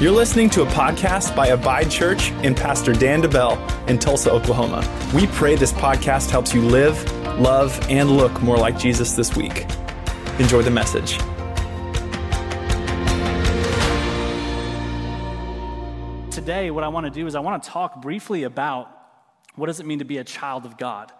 You're listening to a podcast by Abide Church and Pastor Dan DeBell in Tulsa, Oklahoma. We pray this podcast helps you live, love, and look more like Jesus this week. Enjoy the message. Today, what I want to do is I want to talk briefly about what does it mean to be a child of God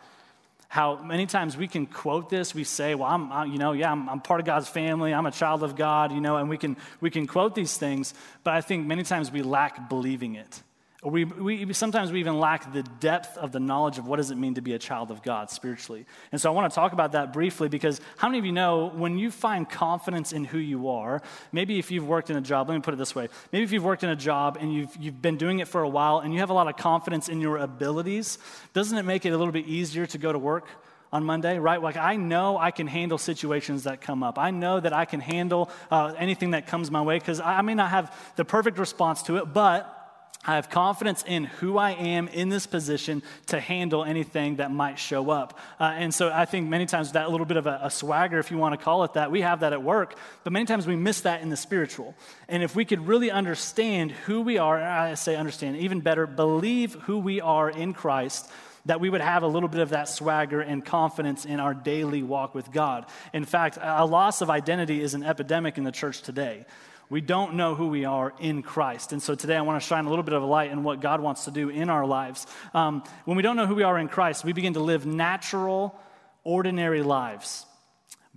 how many times we can quote this we say well i'm I, you know yeah I'm, I'm, part of god's family. I'm a child of god you know and we can we can quote these things but i think many times we lack believing it we, we, sometimes we even lack the depth of the knowledge of what does it mean to be a child of God spiritually. And so I want to talk about that briefly because how many of you know when you find confidence in who you are, maybe if you've worked in a job, let me put it this way, maybe if you've worked in a job and you've, you've been doing it for a while and you have a lot of confidence in your abilities, doesn't it make it a little bit easier to go to work? on Monday, right? Like, I know I can handle situations that come up. I know that I can handle uh, anything that comes my way because I may not have the perfect response to it, but I have confidence in who I am in this position to handle anything that might show up. Uh, and so I think many times that little bit of a, a, swagger, if you want to call it that, we have that at work, but many times we miss that in the spiritual. And if we could really understand who we are, I say understand, even better, believe who we are in Christ, that we would have a little bit of that swagger and confidence in our daily walk with God. In fact, a loss of identity is an epidemic in the church today. We don't know who we are in Christ. And so today I want to shine a little bit of a light in what God wants to do in our lives. Um, when we don't know who we are in Christ, we begin to live natural, ordinary lives.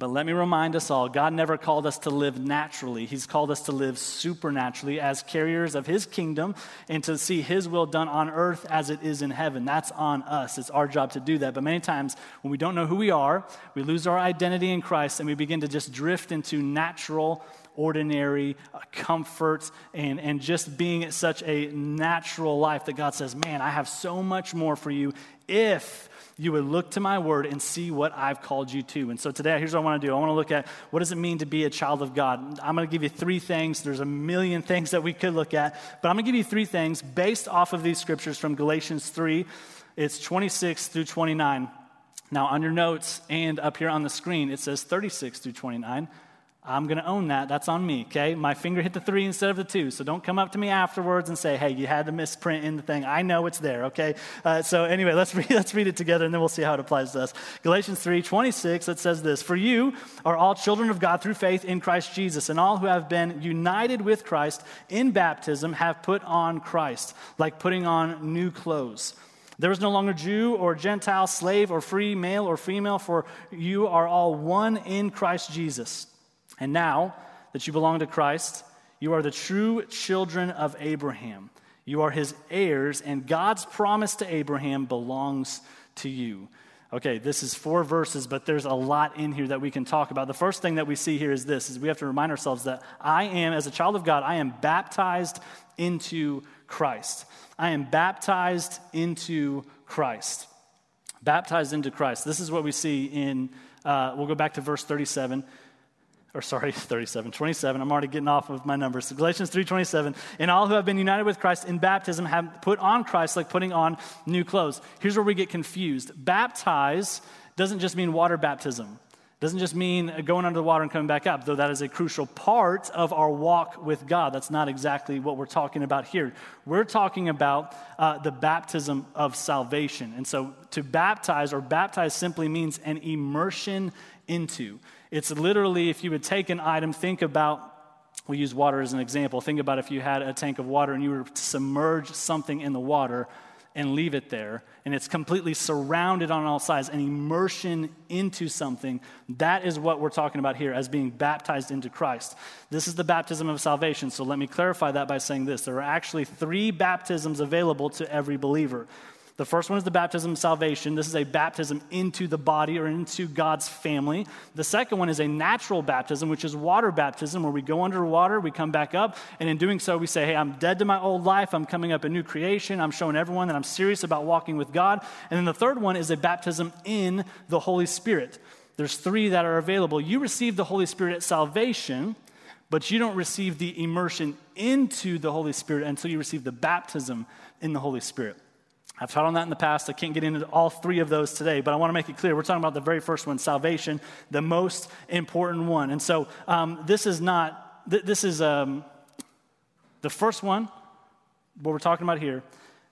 But let me remind us all God never called us to live naturally. He's called us to live supernaturally as carriers of His kingdom and to see His will done on earth as it is in heaven. That's on us. It's our job to do that. But many times when we don't know who we are, we lose our identity in Christ and we begin to just drift into natural ordinary uh, comfort and, and just being such a natural life that God says, Man, I have so much more for you if you would look to my word and see what I've called you to. And so today, here's what I want to do I want to look at what does it mean to be a child of God. I'm going to give you three things. There's a million things that we could look at, but I'm going to give you three things based off of these scriptures from Galatians 3. It's 26 through 29. Now, on your notes and up here on the screen, it says 36 through 29. I'm going to own that. That's on me, okay? My finger hit the three instead of the two. So don't come up to me afterwards and say, hey, you had to misprint in the thing. I know it's there, okay? Uh, so anyway, let's read, let's read it together and then we'll see how it applies to us. Galatians 3 26, it says this For you are all children of God through faith in Christ Jesus, and all who have been united with Christ in baptism have put on Christ, like putting on new clothes. There is no longer Jew or Gentile, slave or free, male or female, for you are all one in Christ Jesus. And now that you belong to Christ, you are the true children of Abraham. You are his heirs, and God's promise to Abraham belongs to you. Okay, this is four verses, but there's a lot in here that we can talk about. The first thing that we see here is this is we have to remind ourselves that I am as a child of God, I am baptized into Christ. I am baptized into Christ. Baptized into Christ. This is what we see in uh, we'll go back to verse 37 or sorry, 37, 27. I'm already getting off of my numbers. Galatians 3:27. And all who have been united with Christ in baptism have put on Christ like putting on new clothes. Here's where we get confused. Baptize doesn't just mean water baptism. Doesn't just mean going under the water and coming back up, though that is a crucial part of our walk with God. That's not exactly what we're talking about here. We're talking about uh, the baptism of salvation. And so to baptize or baptize simply means an immersion into. It's literally, if you would take an item, think about, we use water as an example. Think about if you had a tank of water and you were to submerge something in the water and leave it there, and it's completely surrounded on all sides, an immersion into something. That is what we're talking about here as being baptized into Christ. This is the baptism of salvation. So let me clarify that by saying this there are actually three baptisms available to every believer. The first one is the baptism of salvation. This is a baptism into the body or into God's family. The second one is a natural baptism, which is water baptism, where we go underwater, we come back up, and in doing so, we say, Hey, I'm dead to my old life. I'm coming up a new creation. I'm showing everyone that I'm serious about walking with God. And then the third one is a baptism in the Holy Spirit. There's three that are available. You receive the Holy Spirit at salvation, but you don't receive the immersion into the Holy Spirit until you receive the baptism in the Holy Spirit. I've taught on that in the past. I can't get into all three of those today, but I want to make it clear. We're talking about the very first one, salvation, the most important one. And so um, this is not, th- this is, um, The first one, what we're talking about here,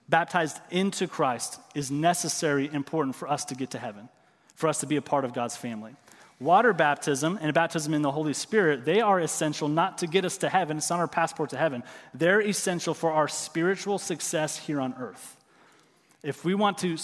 baptized into Christ, is necessary, important for us to get to heaven, for us to be a part of God's family. Water baptism and baptism in the Holy Spirit, they are essential not to get us to heaven. It's not our passport to heaven. They're essential for our spiritual success here on earth. If we want to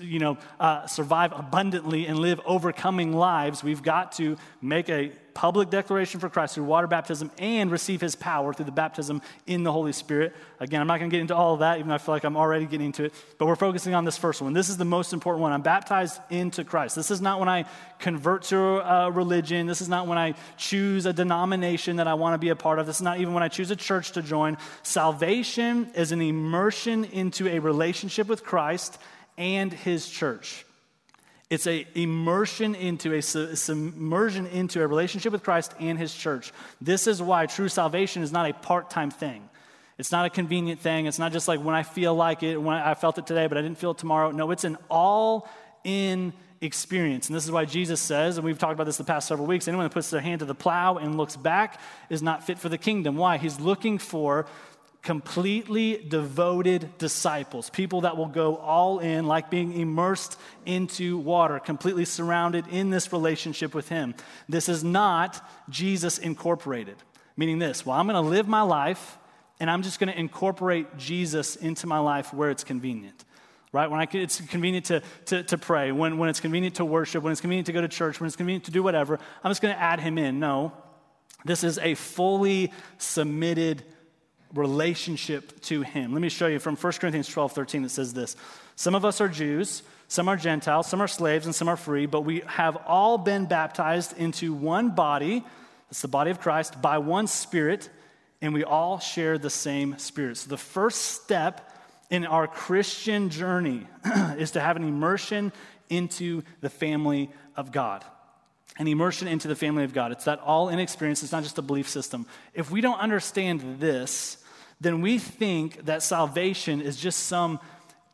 you know, uh, survive abundantly and live overcoming lives, we've got to make a public declaration for Christ through water baptism and receive his power through the baptism in the Holy Spirit. Again, I'm not going to get into all of that, even though I feel like I'm already getting into it, but we're focusing on this first one. This is the most important one. I'm baptized into Christ. This is not when I convert to a religion. This is not when I choose a denomination that I want to be a part of. This is not even when I choose a church to join. Salvation is an immersion into a relationship with Christ and his church. It's a immersion into a submersion into a relationship with Christ and his church. This is why true salvation is not a part-time thing. It's not a convenient thing. It's not just like when I feel like it, when I felt it today, but I didn't feel it tomorrow. No, it's an all-in experience. And this is why Jesus says, and we've talked about this the past several weeks, anyone that puts their hand to the plow and looks back is not fit for the kingdom. Why? He's looking for completely devoted disciples, people that will go all in, like being immersed into water, completely surrounded in this relationship with Him. This is not Jesus incorporated, meaning this well, I'm going to live my life and I'm just going to incorporate Jesus into my life where it's convenient. Right? When I, it's convenient to, to, to pray, when, when it's convenient to worship, when it's convenient to go to church, when it's convenient to do whatever, I'm just going to add him in. No, this is a fully submitted relationship to him. Let me show you from 1 Corinthians 12 13 that says this Some of us are Jews, some are Gentiles, some are slaves, and some are free, but we have all been baptized into one body, that's the body of Christ, by one Spirit, and we all share the same Spirit. So the first step in our Christian journey is to have an immersion into the family of God an immersion into the family of God. It's that all in experience, it's not just a belief system. If we don't understand this, then we think that salvation is just some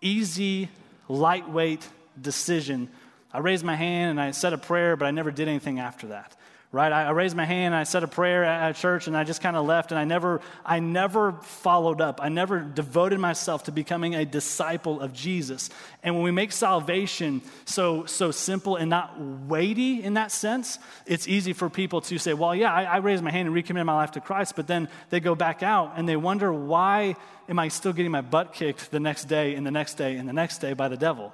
easy, lightweight decision. I raised my hand and I said a prayer, but I never did anything after that right? I, raised my hand, I said a prayer at, at church, and I just kind of left, and I never, I never followed up. I never devoted myself to becoming a disciple of Jesus. And when we make salvation so, so simple and not weighty in that sense, it's easy for people to say, well, yeah, I, I raised my hand and recommitted my life to Christ, but then they go back out and they wonder, why am I still getting my butt kicked the next day and the next day and the next day by the devil?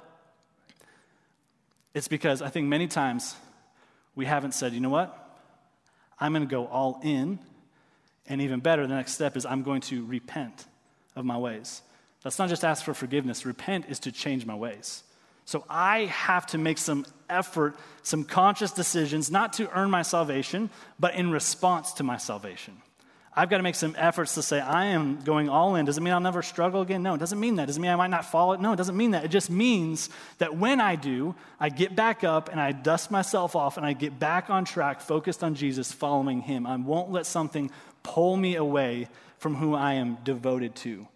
It's because I think many times we haven't said, you know what? I'm going to go all in. And even better, the next step is I'm going to repent of my ways. That's not just ask for forgiveness. Repent is to change my ways. So I have to make some effort, some conscious decisions, not to earn my salvation, but in response to my salvation. I've got to make some efforts to say, I am going all in. Does it mean I'll never struggle again? No, it doesn't mean that. Does it mean I might not fall? No, it doesn't mean that. It just means that when I do, I get back up and I dust myself off and I get back on track, focused on Jesus, following Him. I won't let something pull me away from who I am devoted to.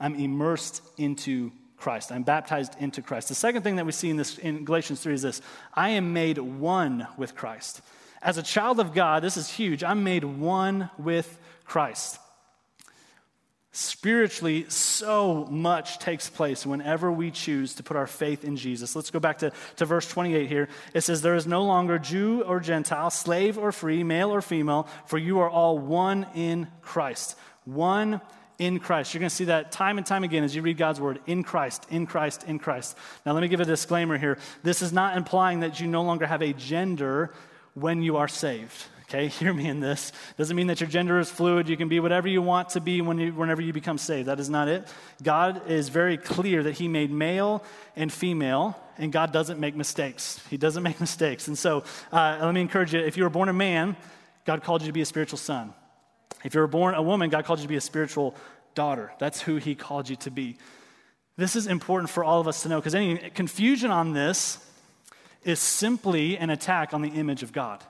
I'm immersed into Christ. I'm baptized into Christ. The second thing that we see in, this, in Galatians 3 is this I am made one with Christ. As a child of God, this is huge. I'm made one with Christ. Spiritually, so much takes place whenever we choose to put our faith in Jesus. Let's go back to, to verse 28 here. It says, There is no longer Jew or Gentile, slave or free, male or female, for you are all one in Christ. One in Christ. You're going to see that time and time again as you read God's word in Christ, in Christ, in Christ. Now, let me give a disclaimer here. This is not implying that you no longer have a gender when you are saved. Okay, hear me in this. Doesn't mean that your gender is fluid. You can be whatever you want to be when you, whenever you become saved. That is not it. God is very clear that He made male and female, and God doesn't make mistakes. He doesn't make mistakes. And so, uh, let me encourage you if you were born a man, God called you to be a spiritual son. If you were born a woman, God called you to be a spiritual daughter. That's who He called you to be. This is important for all of us to know because any confusion on this is simply an attack on the image of God.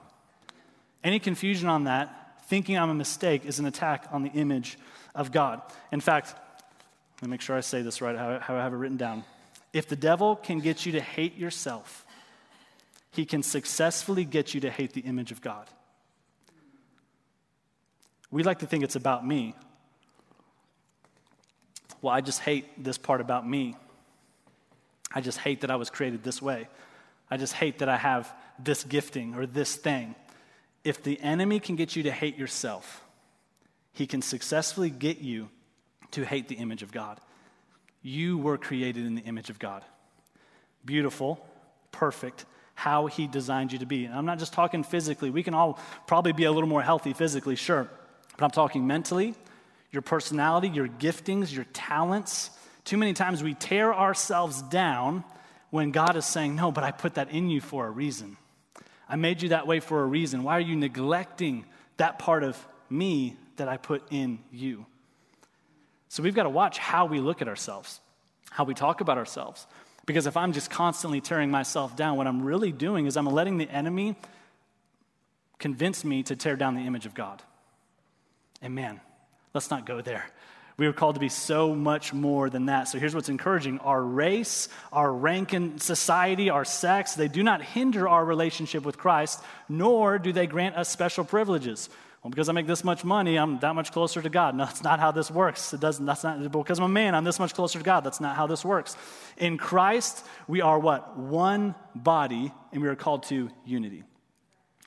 Any confusion on that, thinking I'm a mistake, is an attack on the image of God. In fact, let me make sure I say this right, how, how I have it written down. If the devil can get you to hate yourself, he can successfully get you to hate the image of God. We like to think it's about me, well, I just hate this part about me. I just hate that I was created this way. I just hate that I have this gifting or this thing. If the enemy can get you to hate yourself, he can successfully get you to hate the image of God. You were created in the image of God. Beautiful, perfect, how he designed you to be. And I'm not just talking physically. We can all probably be a little more healthy physically, sure. But I'm talking mentally, your personality, your giftings, your talents. Too many times we tear ourselves down when God is saying, No, but I put that in you for a reason. I made you that way for a reason. Why are you neglecting that part of me that I put in you? So we've got to watch how we look at ourselves, how we talk about ourselves. Because if I'm just constantly tearing myself down, what I'm really doing is I'm letting the enemy convince me to tear down the image of God. And man, let's not go there. We are called to be so much more than that. So here's what's encouraging our race, our rank in society, our sex, they do not hinder our relationship with Christ, nor do they grant us special privileges. Well, because I make this much money, I'm that much closer to God. No, that's not how this works. It doesn't, that's not, because I'm a man, I'm this much closer to God. That's not how this works. In Christ, we are what? One body, and we are called to unity.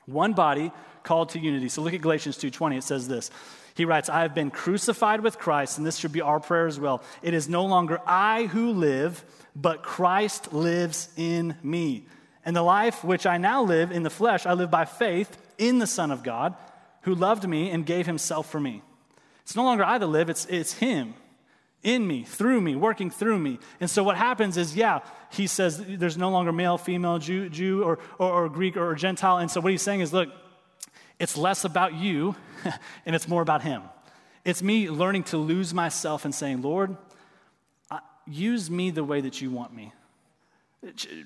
One body called to unity. So look at Galatians 2:20. It says this. He writes, I have been crucified with Christ, and this should be our prayer as well. It is no longer I who live, but Christ lives in me. And the life which I now live in the flesh, I live by faith in the Son of God who loved me and gave himself for me. It's no longer I that live, it's, it's him in me, through me, working through me. And so what happens is, yeah, he says there's no longer male, female, Jew, Jew or, or, or Greek or Gentile. And so what he's saying is, look, it's less about you and it's more about him. It's me learning to lose myself and saying, Lord, use me the way that you want me.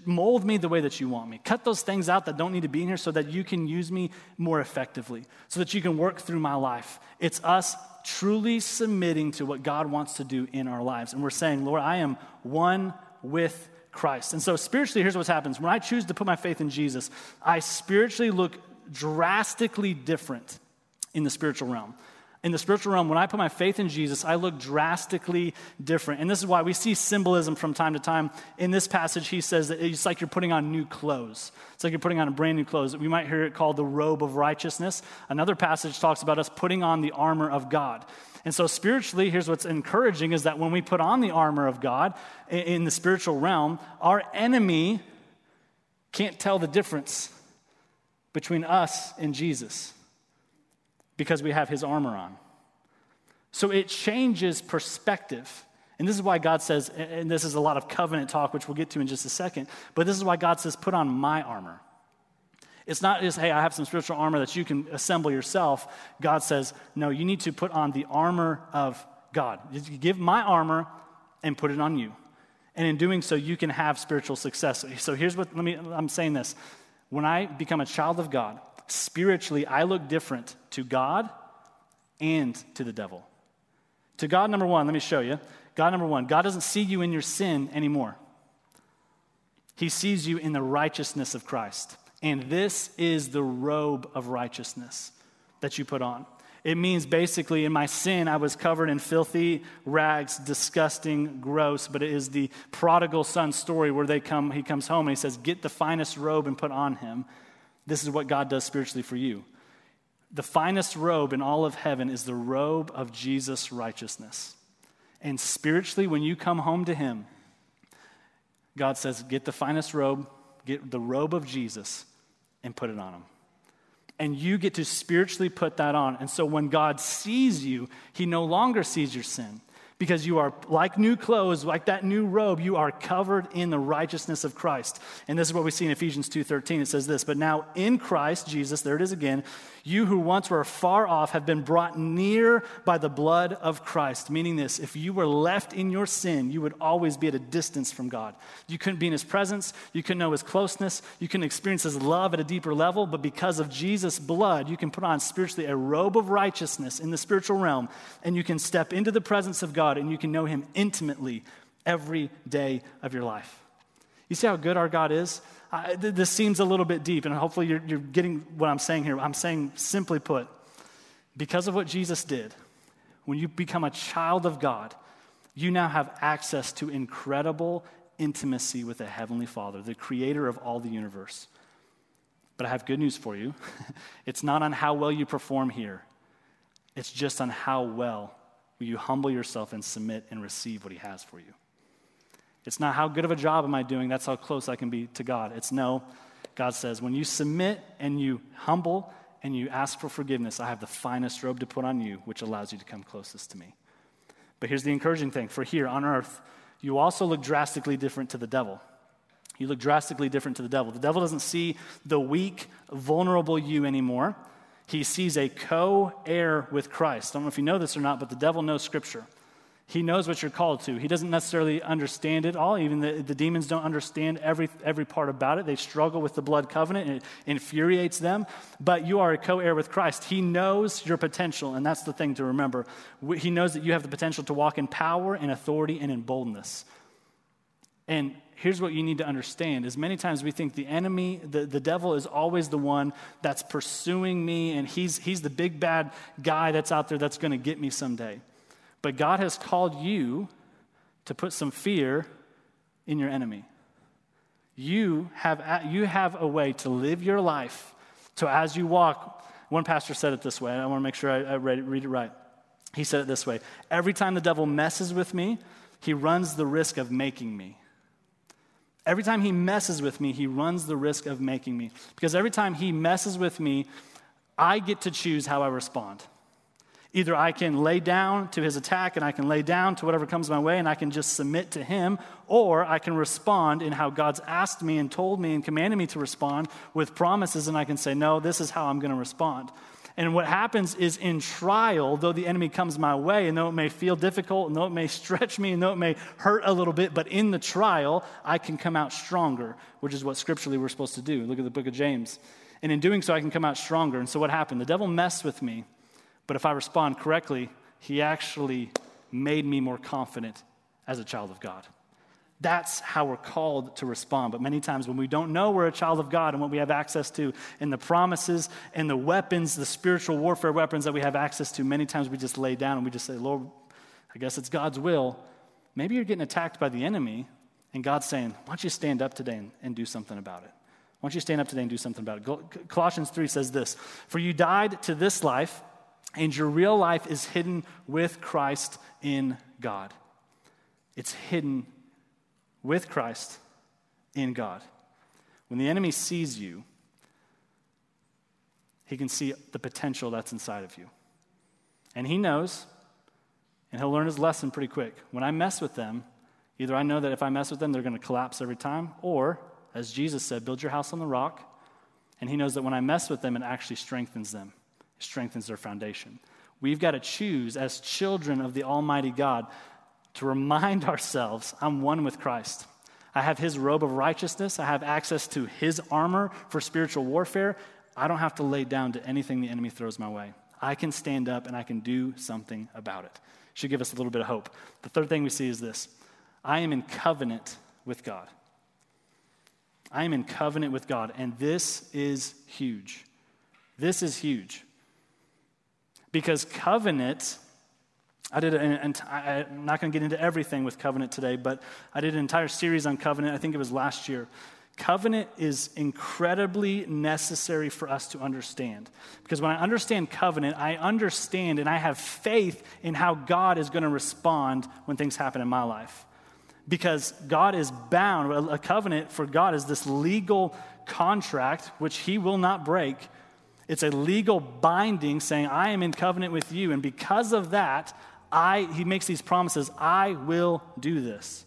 Mold me the way that you want me. Cut those things out that don't need to be in here so that you can use me more effectively, so that you can work through my life. It's us truly submitting to what God wants to do in our lives. And we're saying, Lord, I am one with Christ. And so, spiritually, here's what happens. When I choose to put my faith in Jesus, I spiritually look drastically different in the spiritual realm in the spiritual realm, when I put my faith in Jesus, I look drastically different. And this is why we see symbolism from time to time. In this passage, he says that it's like you're putting on new clothes. It's like you're putting on a brand new clothes. We might hear it called the robe of righteousness. Another passage talks about us putting on the armor of God. And so, spiritually, here's what's encouraging is that when we put on the armor of God in the spiritual realm, our enemy can't tell the difference between us and Jesus because we have his armor on. So it changes perspective. And this is why God says, and this is a lot of covenant talk, which we'll get to in just a second, but this is why God says, put on my armor. It's not just, hey, I have some spiritual armor that you can assemble yourself. God says, no, you need to put on the armor of God. You give my armor and put it on you. And in doing so, you can have spiritual success. So here's what, let me, I'm saying this. When I become a child of God, spiritually, I look different to God and to the devil. To God, number one, let me show you. God, number one, God doesn't see you in your sin anymore. He sees you in the righteousness of Christ. And this is the robe of righteousness that you put on. It means basically, in my sin, I was covered in filthy rags, disgusting, gross. But it is the prodigal son story where they come, he comes home and he says, Get the finest robe and put on him. This is what God does spiritually for you. The finest robe in all of heaven is the robe of Jesus' righteousness. And spiritually, when you come home to Him, God says, Get the finest robe, get the robe of Jesus, and put it on Him. And you get to spiritually put that on. And so when God sees you, He no longer sees your sin because you are like new clothes like that new robe you are covered in the righteousness of christ. And this is what we see in ephesians 2.13 it says this but now in christ jesus there it is again you who once were far off have been brought near by the blood of christ. Meaning this if you were left in your sin you would always be at a distance from god. You couldn't be in his presence. You couldn't know his closeness. You couldn't experience his love at a deeper level. But because of jesus blood you can put on spiritually a robe of righteousness in the spiritual realm and you can step into the presence of god God and you can know Him intimately every day of your life. You see how good our God is? Uh, th- this seems a little bit deep, and hopefully you're, you're getting what I'm saying here. I'm saying, simply put, because of what Jesus did, when you become a child of God, you now have access to incredible intimacy with the heavenly Father, the creator of all the universe. But I have good news for you. it's not on how well you perform here, it's just on how well will you humble yourself and submit and receive what He has for you. It's not how good of a job am I doing, that's how close I can be to God. It's no, God says, when you submit and you humble and you ask for forgiveness, I have the finest robe to put on you, which allows you to come closest to me. But here's the encouraging thing for here on earth, you also look drastically different to the devil. You look drastically different to the devil. The devil doesn't see the weak, vulnerable you anymore. He sees a co heir with Christ. I don't know if you know this or not, but the devil knows Scripture. He knows what you're called to. He doesn't necessarily understand it all. Even the, the demons don't understand every, every part about it. They struggle with the blood covenant, and it infuriates them. But you are a co heir with Christ. He knows your potential, and that's the thing to remember. He knows that you have the potential to walk in power and authority and in boldness. And here's what you need to understand is many times we think the enemy the, the devil is always the one that's pursuing me and he's, he's the big bad guy that's out there that's going to get me someday but God has called you to put some fear in your enemy. You have, you have a way to live your life. So as you walk, one pastor said it this way. I want to make sure I, I read, read it right. He said it this way Every time the devil messes with me, he runs the risk of making me. Every time he messes with me, he runs the risk of making me. Because every time he messes with me, I get to choose how I respond. Either I can lay down to his attack and I can lay down to whatever comes my way and I can just submit to him, or I can respond in how God's asked me and told me and commanded me to respond with promises, and I can say, No, this is how I'm going to respond. And what happens is in trial, though the enemy comes my way, and though it may feel difficult, and though it may stretch me, and though it may hurt a little bit, but in the trial, I can come out stronger, which is what scripturally we're supposed to do. Look at the book of James. And in doing so, I can come out stronger. And so what happened? The devil messed with me. But if I respond correctly, he actually made me more confident as a child of God. That's how we're called to respond. But many times when we don't know we're a child of God and what we have access to and the promises and the weapons, the spiritual warfare weapons that we have access to, many times we just lay down and we just say, Lord, I guess it's God's will. Maybe you're getting attacked by the enemy, and God's saying, Why don't you stand up today and, and do something about it? Why don't you stand up today and do something about it? Colossians 3 says this For you died to this life and your real life is hidden with Christ in God. It's hidden with Christ in God. When the enemy sees you, he can see the potential that's inside of you. And he knows, and he'll learn his lesson pretty quick. When I mess with them, either I know that if I mess with them, they're going to collapse every time, or, as Jesus said, build your house on the rock. And he knows that when I mess with them, it actually strengthens them strengthens their foundation. We've got to choose as children of the Almighty God to remind ourselves I'm one with Christ. I have his robe of righteousness. I have access to his armor for spiritual warfare. I don't have to lay down to anything the enemy throws my way. I can stand up and I can do something about it. Should give us a little bit of hope. The third thing we see is this I am in covenant with God. I am in covenant with God, and this is huge. This is huge. Because covenant, I did, an, I'm not going to get into everything with covenant today, but I did an entire series on covenant. I think it was last year. Covenant is incredibly necessary for us to understand. Because when I understand covenant, I understand and I have faith in how God is going to respond when things happen in my life. Because God is bound, a covenant for God is this legal contract which He will not break it's a legal binding saying, I am in covenant with you. And because of that, I, he makes these promises, I will do this.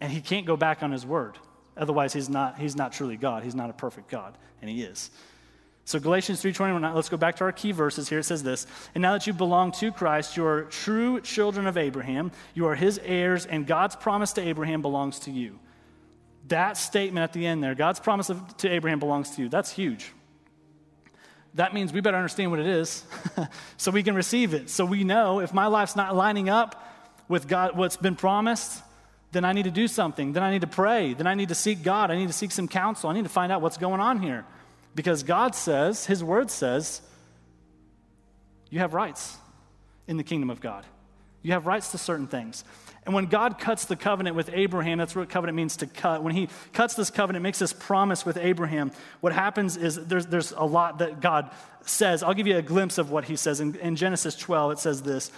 And he can't go back on his word. Otherwise, he's not, he's not truly God. He's not a perfect God, and he is. So Galatians 3:21, let's go back to our key verses here. It says this, "And now that you belong to Christ, you are true children of Abraham. You are his heirs, and God's promise to Abraham belongs to you." That statement at the end there, God's promise to Abraham belongs to you. That's huge that means we better understand what it is so we can receive it. So we know if my life's not lining up with God, what's been promised, then I need to do something. Then I need to pray. Then I need to seek God. I need to seek some counsel. I need to find out what's going on here. Because God says, His word says, you have rights in the kingdom of God. You have rights to certain things. And when God cuts the covenant with Abraham, that's what covenant means to cut. When he cuts this covenant, makes this promise with Abraham, what happens is there's, there's a lot that God says. I'll give you a glimpse of what he says. In, in Genesis 12, it says this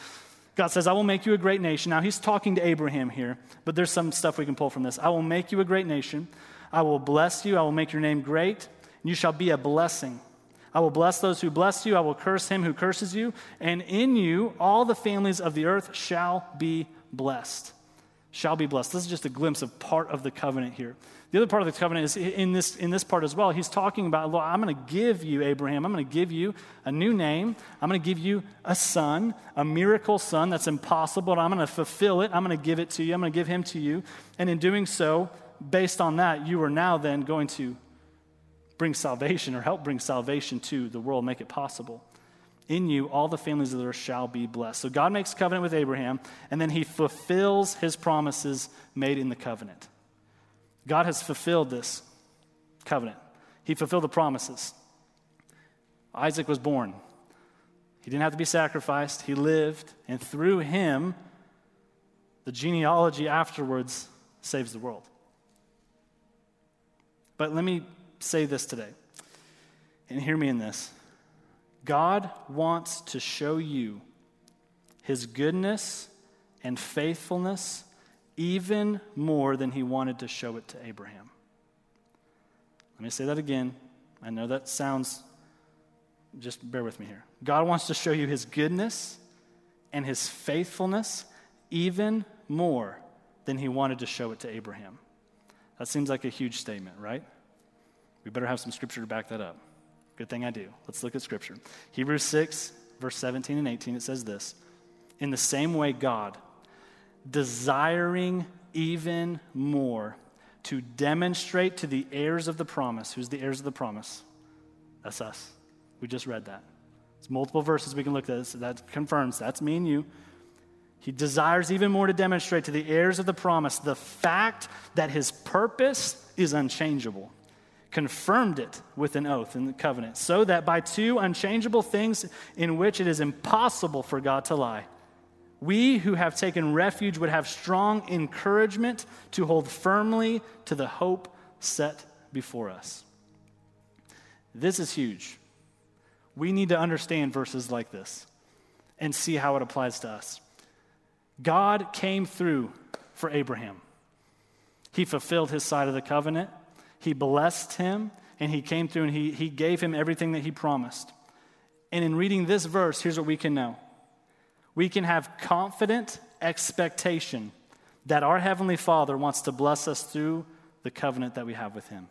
God says, I will make you a great nation. Now, he's talking to Abraham here, but there's some stuff we can pull from this. I will make you a great nation. I will bless you. I will make your name great, and you shall be a blessing. I will bless those who bless you. I will curse him who curses you. And in you, all the families of the earth shall be blessed. Shall be blessed. This is just a glimpse of part of the covenant here. The other part of the covenant is in this, in this part as well. He's talking about, Lord, I'm going to give you, Abraham, I'm going to give you a new name. I'm going to give you a son, a miracle son that's impossible, and I'm going to fulfill it. I'm going to give it to you. I'm going to give him to you. And in doing so, based on that, you are now then going to bring salvation or help bring salvation to the world, make it possible. In you, all the families of the earth shall be blessed. So God makes covenant with Abraham, and then he fulfills his promises made in the covenant. God has fulfilled this covenant, he fulfilled the promises. Isaac was born. He didn't have to be sacrificed. He lived, and through him, the genealogy afterwards saves the world. But let me say this today, and hear me in this. God wants to show you his goodness and faithfulness even more than he wanted to show it to Abraham. Let me say that again. I know that sounds, just bear with me here. God wants to show you his goodness and his faithfulness even more than he wanted to show it to Abraham. That seems like a huge statement, right? We better have some scripture to back that up. Good thing I do. Let's look at Scripture. Hebrews 6, verse 17 and 18, it says this In the same way, God, desiring even more to demonstrate to the heirs of the promise, who's the heirs of the promise? That's us. We just read that. It's multiple verses we can look at. So that confirms that's me and you. He desires even more to demonstrate to the heirs of the promise the fact that his purpose is unchangeable confirmed it with an oath in the covenant, so that by two unchangeable things in which it is impossible for God to lie, we who have taken refuge would have strong encouragement to hold firmly to the hope set before us. This is huge. We need to understand verses like this and see how it applies to us. God came through for Abraham. He fulfilled his side of the covenant. He blessed him and he came through and he, he gave him everything that he promised. And in reading this verse, here's what we can know we can have confident expectation that our Heavenly Father wants to bless us through the covenant that we have with Him.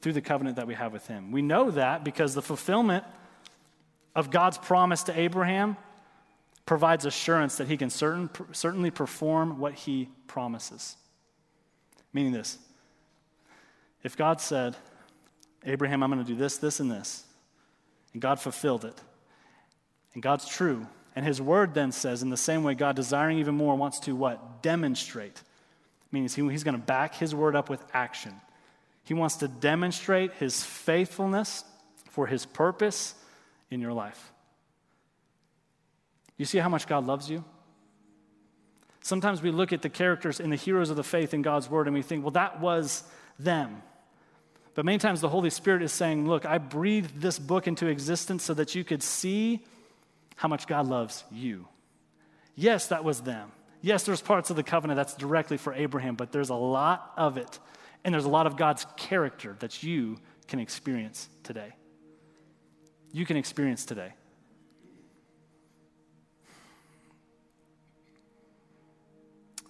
Through the covenant that we have with Him. We know that because the fulfillment of God's promise to Abraham provides assurance that He can certain, certainly perform what He promises. Meaning this if God said, Abraham, I'm going to do this, this, and this, and God fulfilled it, and God's true, and his word then says, in the same way, God, desiring even more, wants to what? Demonstrate. Means he, he's going to back his word up with action. He wants to demonstrate his faithfulness for his purpose in your life. You see how much God loves you? Sometimes we look at the characters and the heroes of the faith in God's word and we think, well, that was them. But many times the Holy Spirit is saying, Look, I breathed this book into existence so that you could see how much God loves you. Yes, that was them. Yes, there's parts of the covenant that's directly for Abraham, but there's a lot of it. And there's a lot of God's character that you can experience today. You can experience today.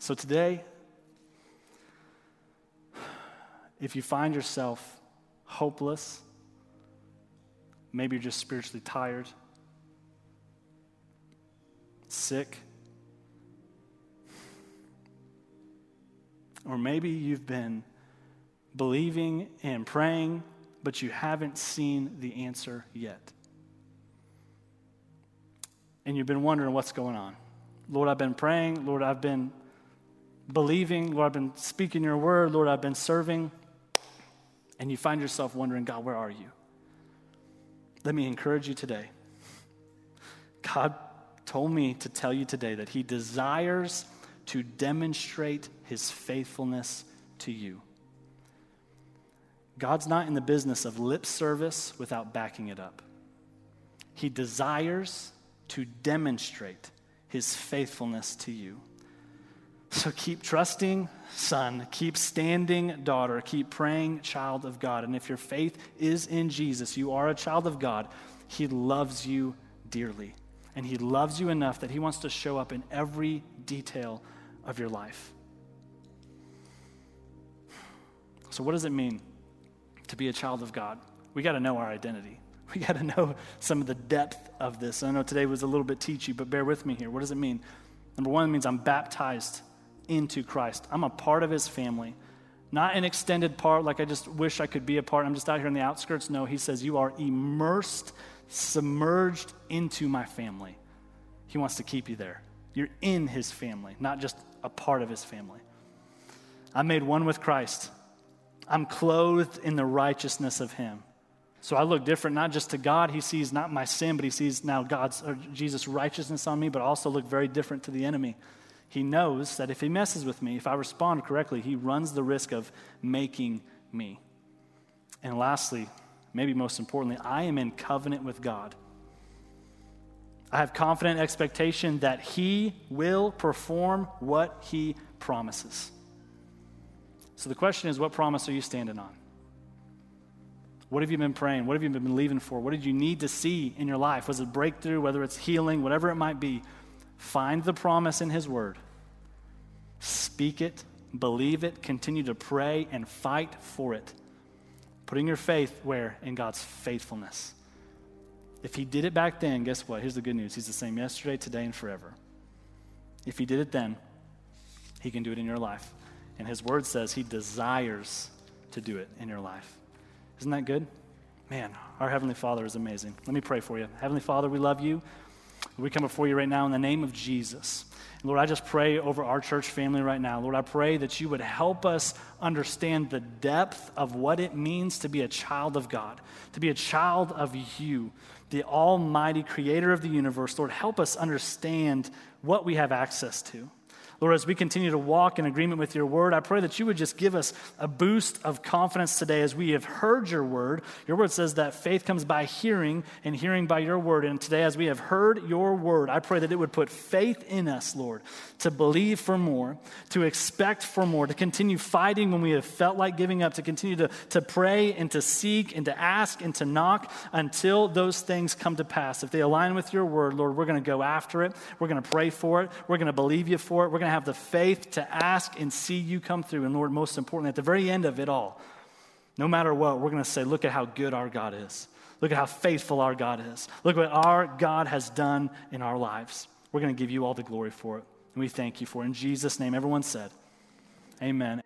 So today, if you find yourself hopeless, maybe you're just spiritually tired, sick, or maybe you've been believing and praying, but you haven't seen the answer yet. And you've been wondering what's going on. Lord, I've been praying. Lord, I've been believing. Lord, I've been speaking your word. Lord, I've been serving and you find yourself wondering, God, where are you? Let me encourage you today. God told me to tell you today that he desires to demonstrate his faithfulness to you. God's not in the business of lip service without backing it up. He desires to demonstrate his faithfulness to you. So keep trusting, son. Keep standing, daughter. Keep praying, child of God. And if your faith is in Jesus, you are a child of God. He loves you dearly. And He loves you enough that He wants to show up in every detail of your life. So, what does it mean to be a child of God? We got to know our identity. We got to know some of the depth of this. I know today was a little bit teachy, but bear with me here. What does it mean? Number one, it means I'm baptized into Christ. I'm a part of his family. Not an extended part, like I just wish I could be a part. I'm just out here in the outskirts. No, he says, You are immersed, submerged into my family. He wants to keep you there. You're in his family, not just a part of his family. I'm made one with Christ. I'm clothed in the righteousness of him. So I look different, not just to God. He sees not my sin, but he sees now God's or Jesus' righteousness on me, but also look very different to the enemy. He knows that if he messes with me, if I respond correctly, he runs the risk of making me. And lastly, maybe most importantly, I am in covenant with God. I have confident expectation that he will perform what he promises. So the question is what promise are you standing on? What have you been praying? What have you been believing for? What did you need to see in your life? Was it breakthrough, whether it's healing, whatever it might be? Find the promise in His Word, speak it, believe it, continue to pray, and fight for it. Putting your faith where? In God's faithfulness. If He did it back then, guess what? Here's the good news He's the same yesterday, today, and forever. If He did it then, He can do it in your life. And His Word says He desires to do it in your life. Isn't that good? Man, our Heavenly Father is amazing. Let me pray for you. Heavenly Father, we love you. We come before you right now in the name of Jesus. Lord, I just pray over our church family right now. Lord, I pray that you would help us understand the depth of what it means to be a child of God, to be a child of you, the Almighty Creator of the universe. Lord, help us understand what we have access to. Lord, as we continue to walk in agreement with your word, I pray that you would just give us a boost of confidence today as we have heard your word. Your word says that faith comes by hearing, and hearing by your word. And today, as we have heard your word, I pray that it would put faith in us, Lord, to believe for more, to expect for more, to continue fighting when we have felt like giving up, to continue to, to pray and to seek and to ask and to knock until those things come to pass. If they align with your word, Lord, we're going to go after it. We're going to pray for it. We're going to believe you for it. We're going to have the faith to ask and see you come through. And Lord, most importantly, at the very end of it all, no matter what, we're going to say, look at how good our God is. Look at how faithful our God is. Look what our God has done in our lives. We're going to give you all the glory for it. And we thank you for it. In Jesus' name, everyone said, Amen.